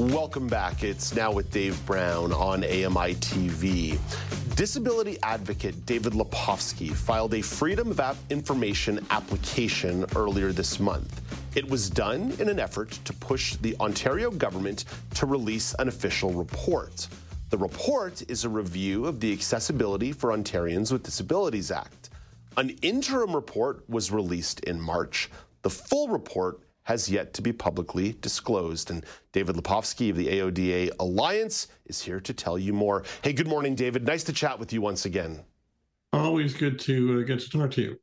Welcome back. It's now with Dave Brown on AMI TV. Disability advocate David Lepofsky filed a Freedom of Information application earlier this month. It was done in an effort to push the Ontario government to release an official report. The report is a review of the Accessibility for Ontarians with Disabilities Act. An interim report was released in March. The full report has yet to be publicly disclosed. And David Lepofsky of the AODA Alliance is here to tell you more. Hey, good morning, David. Nice to chat with you once again. Always good to uh, get to talk to you.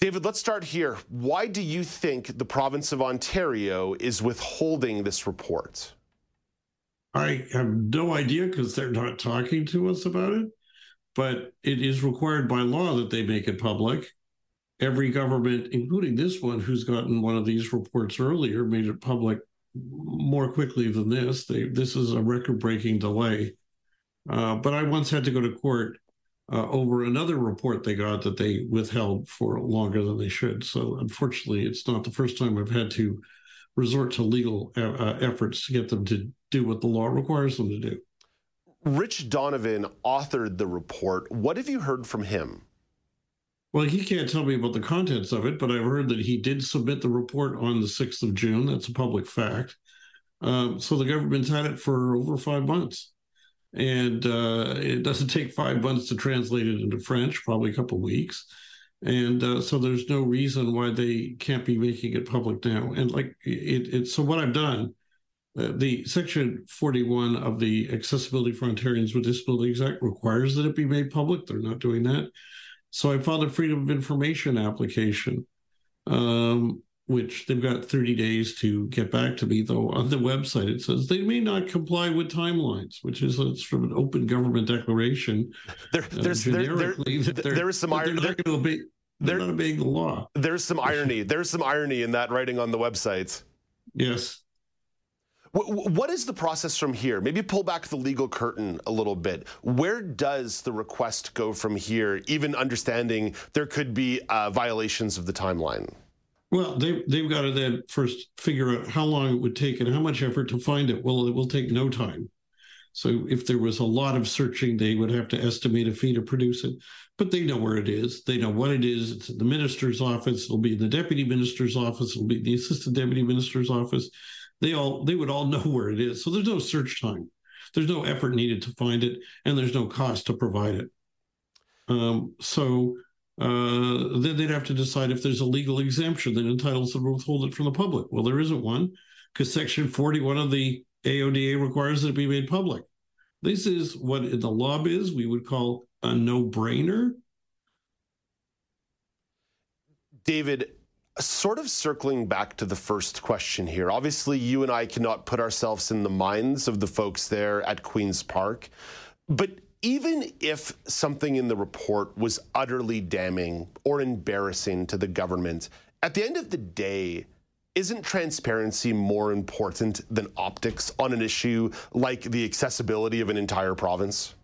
David, let's start here. Why do you think the province of Ontario is withholding this report? I have no idea because they're not talking to us about it, but it is required by law that they make it public every government, including this one, who's gotten one of these reports earlier, made it public more quickly than this. They, this is a record-breaking delay. Uh, but I once had to go to court uh, over another report they got that they withheld for longer than they should. So unfortunately, it's not the first time I've had to resort to legal uh, uh efforts to get them to do what the law requires them to do. Rich Donovan authored the report. What have you heard from him? Well, he can't tell me about the contents of it, but I've heard that he did submit the report on the 6th of June. That's a public fact. Um, so the government's had it for over five months. And uh, it doesn't take five months to translate it into French, probably a couple weeks. And uh, so there's no reason why they can't be making it public now. And like it, it so what I've done, uh, the section 41 of the Accessibility for Ontarians with Disabilities Act requires that it be made public. They're not doing that. So I filed a Freedom of Information application, um, which they've got 30 days to get back to me. Though on the website it says they may not comply with timelines, which is a, sort of an open government declaration. There, uh, there's there, there, there is some irony. They're, they're, not obeying the law. There's some irony. There's some irony in that writing on the website. Yes. What is the process from here? Maybe pull back the legal curtain a little bit. Where does the request go from here, even understanding there could be uh, violations of the timeline? Well, they, they've got to then first figure out how long it would take and how much effort to find it. Well, it will take no time. So if there was a lot of searching, they would have to estimate a fee to produce it. But they know where it is. They know what it is. It's in the minister's office. It'll be in the deputy minister's office. It'll be the assistant deputy minister's office they all they would all know where it is. So there's no search time. There's no effort needed to find it, and there's no cost to provide it. Um, so uh, then they'd have to decide if there's a legal exemption that entitles them to withhold it from the public. Well, there isn't one because Section 41 of the AODA requires that it be made public. This is what in the law is we would call a no-brainer. David, sort of circling back to the first question here. Obviously, you and I cannot put ourselves in the minds of the folks there at Queen's Park. But even if something in the report was utterly damning or embarrassing to the government, at the end of the day, isn't transparency more important than optics on an issue like the accessibility of an entire province?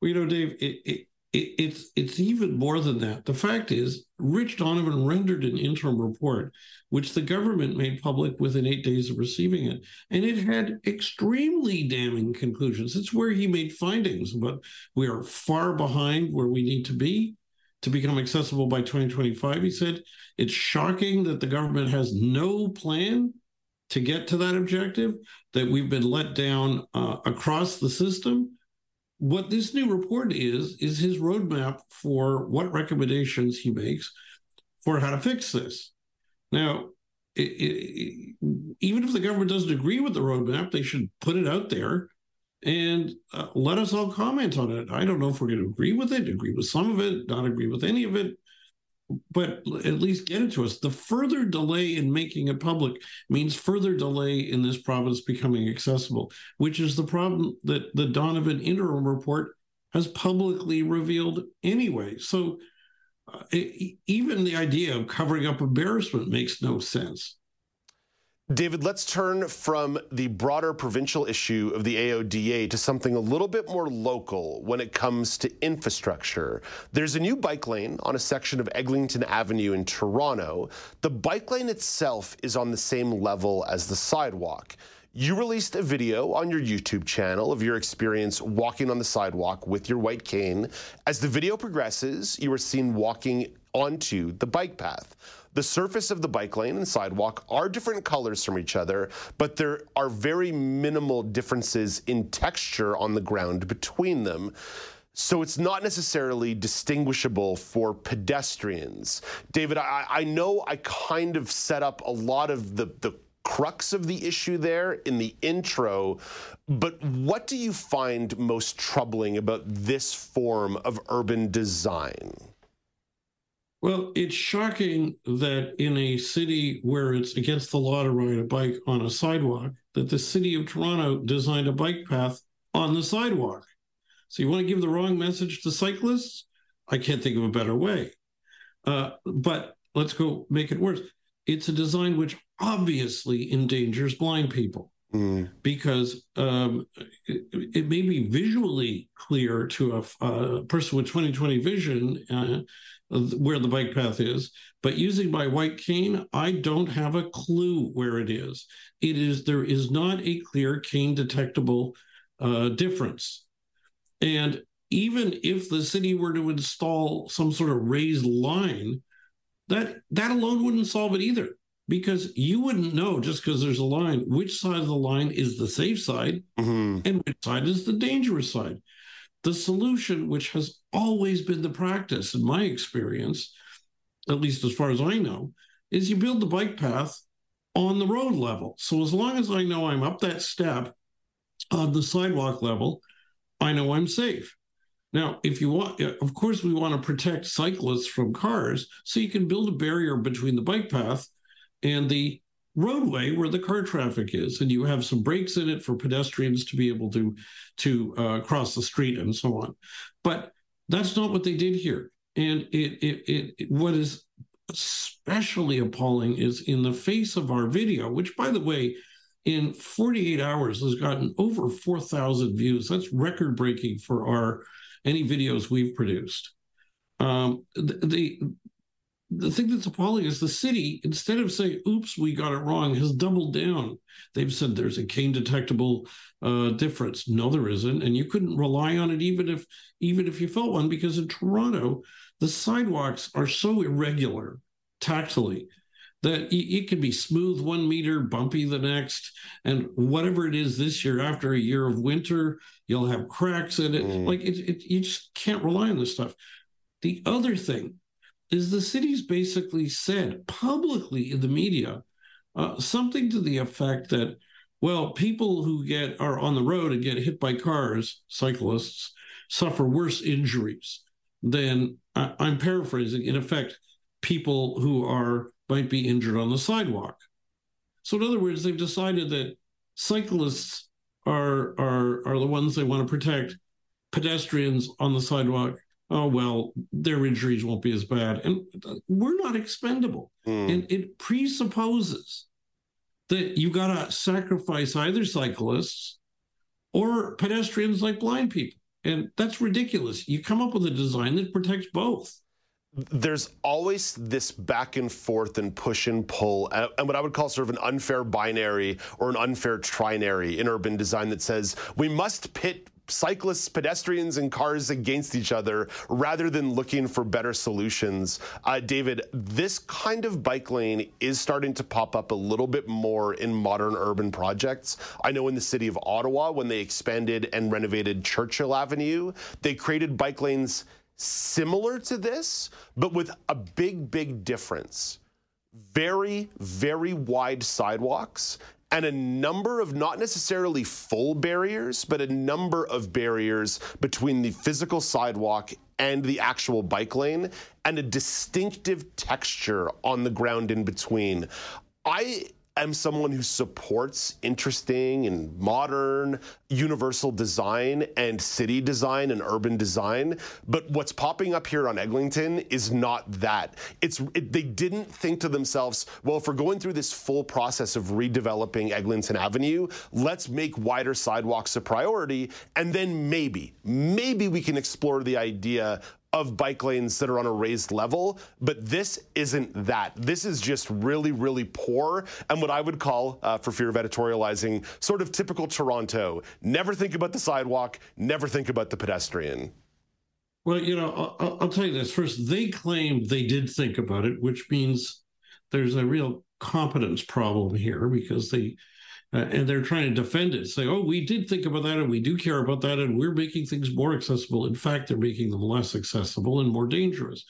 Well, you know, Dave, it, it, it's it's even more than that. The fact is, Rich Donovan rendered an interim report, which the government made public within eight days of receiving it, and it had extremely damning conclusions. It's where he made findings, but we are far behind where we need to be to become accessible by 2025. He said it's shocking that the government has no plan to get to that objective. That we've been let down uh, across the system what this new report is is his roadmap for what recommendations he makes for how to fix this. Now, it, it, even if the government doesn't agree with the roadmap, they should put it out there and uh, let us all comment on it. I don't know if we're going to agree with it, agree with some of it, not agree with any of it. But at least get it to us. The further delay in making it public means further delay in this province becoming accessible, which is the problem that the Donovan interim report has publicly revealed anyway. So uh, even the idea of covering up embarrassment makes no sense. David, let's turn from the broader provincial issue of the AODA to something a little bit more local when it comes to infrastructure. There's a new bike lane on a section of Eglinton Avenue in Toronto. The bike lane itself is on the same level as the sidewalk. You released a video on your YouTube channel of your experience walking on the sidewalk with your white cane. As the video progresses, you are seen walking onto the bike path. The surface of the bike lane and sidewalk are different colors from each other, but there are very minimal differences in texture on the ground between them. So it's not necessarily distinguishable for pedestrians. David, I, I, know I kind of set up a lot of the, the crux of the issue there in the intro, but what do you find most troubling about this form of urban design? Well, it's shocking that in a city where it's against the law to ride a bike on a sidewalk, that the city of Toronto designed a bike path on the sidewalk. So you want to give the wrong message to cyclists? I can't think of a better way. Uh, but let's go make it worse. It's a design which obviously endangers blind people. Mm. Because um, it, it, may be visually clear to a, a person with 20/20 vision uh, where the bike path is, but using my white cane, I don't have a clue where it is. It is there is not a clear cane detectable uh, difference, and even if the city were to install some sort of raised line, that that alone wouldn't solve it either, because you wouldn't know just because there's a line which side of the line is the safe side mm-hmm. and which side is the dangerous side. The solution, which has always been the practice in my experience, at least as far as I know, is you build the bike path on the road level. So as long as I know I'm up that step on the sidewalk level, I know I'm safe. Now, if you want, of course, we want to protect cyclists from cars, so you can build a barrier between the bike path and the roadway where the car traffic is, and you have some breaks in it for pedestrians to be able to to uh, cross the street and so on. But that's not what they did here. And it, it, it, what is especially appalling is in the face of our video, which, by the way, in 48 hours has gotten over 4,000 views. That's record breaking for our any videos we've produced. Um, the, the the thing that's appalling is the city, instead of saying, oops, we got it wrong, has doubled down. They've said there's a cane detectable uh, difference. No, there isn't. And you couldn't rely on it even if even if you felt one, because in Toronto, the sidewalks are so irregular tactily that it can be smooth one meter, bumpy the next, and whatever it is this year, after a year of winter, you'll have cracks in it. Mm. Like it, it, you just can't rely on this stuff. The other thing is the city's basically said publicly in the media uh, something to the effect that, well, people who get are on the road and get hit by cars, cyclists, suffer worse injuries than I, I'm paraphrasing. In effect, people who are might be injured on the sidewalk. So, in other words, they've decided that cyclists are are are the ones they want to protect. Pedestrians on the sidewalk oh well their injuries won't be as bad. And we're not expendable. Mm. and it presupposes that you got to sacrifice either cyclists or pedestrians like blind people. And that's ridiculous. You come up with a design that protects both. There's always this back and forth and push and pull, and what I would call sort of an unfair binary or an unfair trinary in urban design that says we must pit cyclists, pedestrians, and cars against each other rather than looking for better solutions. Uh, David, this kind of bike lane is starting to pop up a little bit more in modern urban projects. I know in the city of Ottawa, when they expanded and renovated Churchill Avenue, they created bike lanes similar to this, but with a big, big difference. Very, very wide sidewalks and a number of not necessarily full barriers, but a number of barriers between the physical sidewalk and the actual bike lane, and a distinctive texture on the ground in between. I am someone who supports interesting and modern universal design and city design and urban design. But what's popping up here on Eglinton is not that. It's it, they didn't think to themselves, well, if we're going through this full process of redeveloping Eglinton Avenue, let's make wider sidewalks a priority, and then maybe, maybe we can explore the idea of bike lanes that are on a raised level, but this isn't that. This is just really, really poor and what I would call, uh, for fear of editorializing, sort of typical Toronto. Never think about the sidewalk, never think about the pedestrian. Well, you know, I'll, I'll tell you this. First, they claim they did think about it, which means there's a real competence problem here because they uh, and they're trying to defend it, say, "Oh, we did think about that, and we do care about that, and we're making things more accessible." In fact, they're making them less accessible and more dangerous.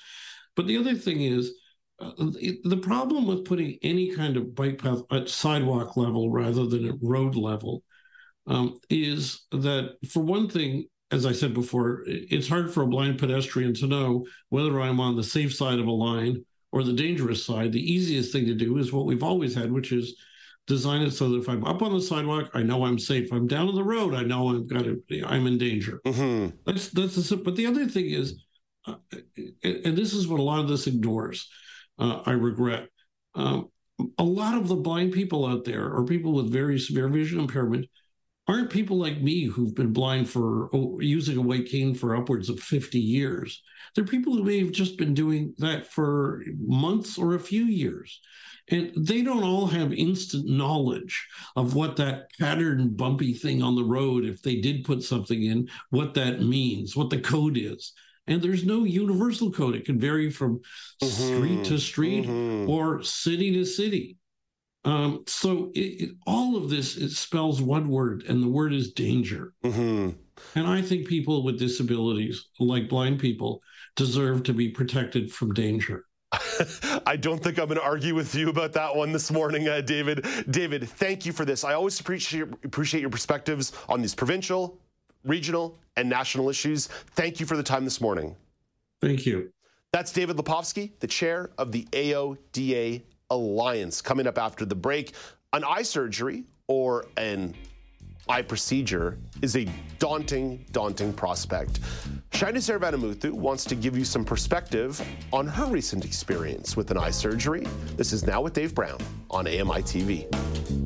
But the other thing is, uh, the problem with putting any kind of bike path at sidewalk level rather than at road level um, is that, for one thing, as I said before, it's hard for a blind pedestrian to know whether I'm on the safe side of a line or the dangerous side. The easiest thing to do is what we've always had, which is design it so that if I'm up on the sidewalk, I know I'm safe. If I'm down on the road, I know I've got to, I'm in danger. Mm-hmm. That's that's the, but the other thing is, uh, and this is what a lot of this ignores. Uh, I regret. Um, a lot of the blind people out there, or people with very severe vision impairment, aren't people like me who've been blind for oh, using a white cane for upwards of 50 years. They're people who may have just been doing that for months or a few years. And they don't all have instant knowledge of what that pattern bumpy thing on the road, if they did put something in, what that means, what the code is. And there's no universal code. It can vary from mm-hmm. street to street mm-hmm. or city to city. Um, so it, it, all of this it spells one word, and the word is danger. Mm-hmm. And I think people with disabilities, like blind people, deserve to be protected from danger. I don't think I'm going to argue with you about that one this morning, uh, David. David, thank you for this. I always appreciate appreciate your perspectives on these provincial, regional, and national issues. Thank you for the time this morning. Thank you. That's David Lepofsky, the chair of the AODA Alliance. Coming up after the break, an eye surgery or an eye procedure is a daunting, daunting prospect. Shaina Seravanamuthu wants to give you some perspective on her recent experience with an eye surgery. This is Now with Dave Brown on AMI TV.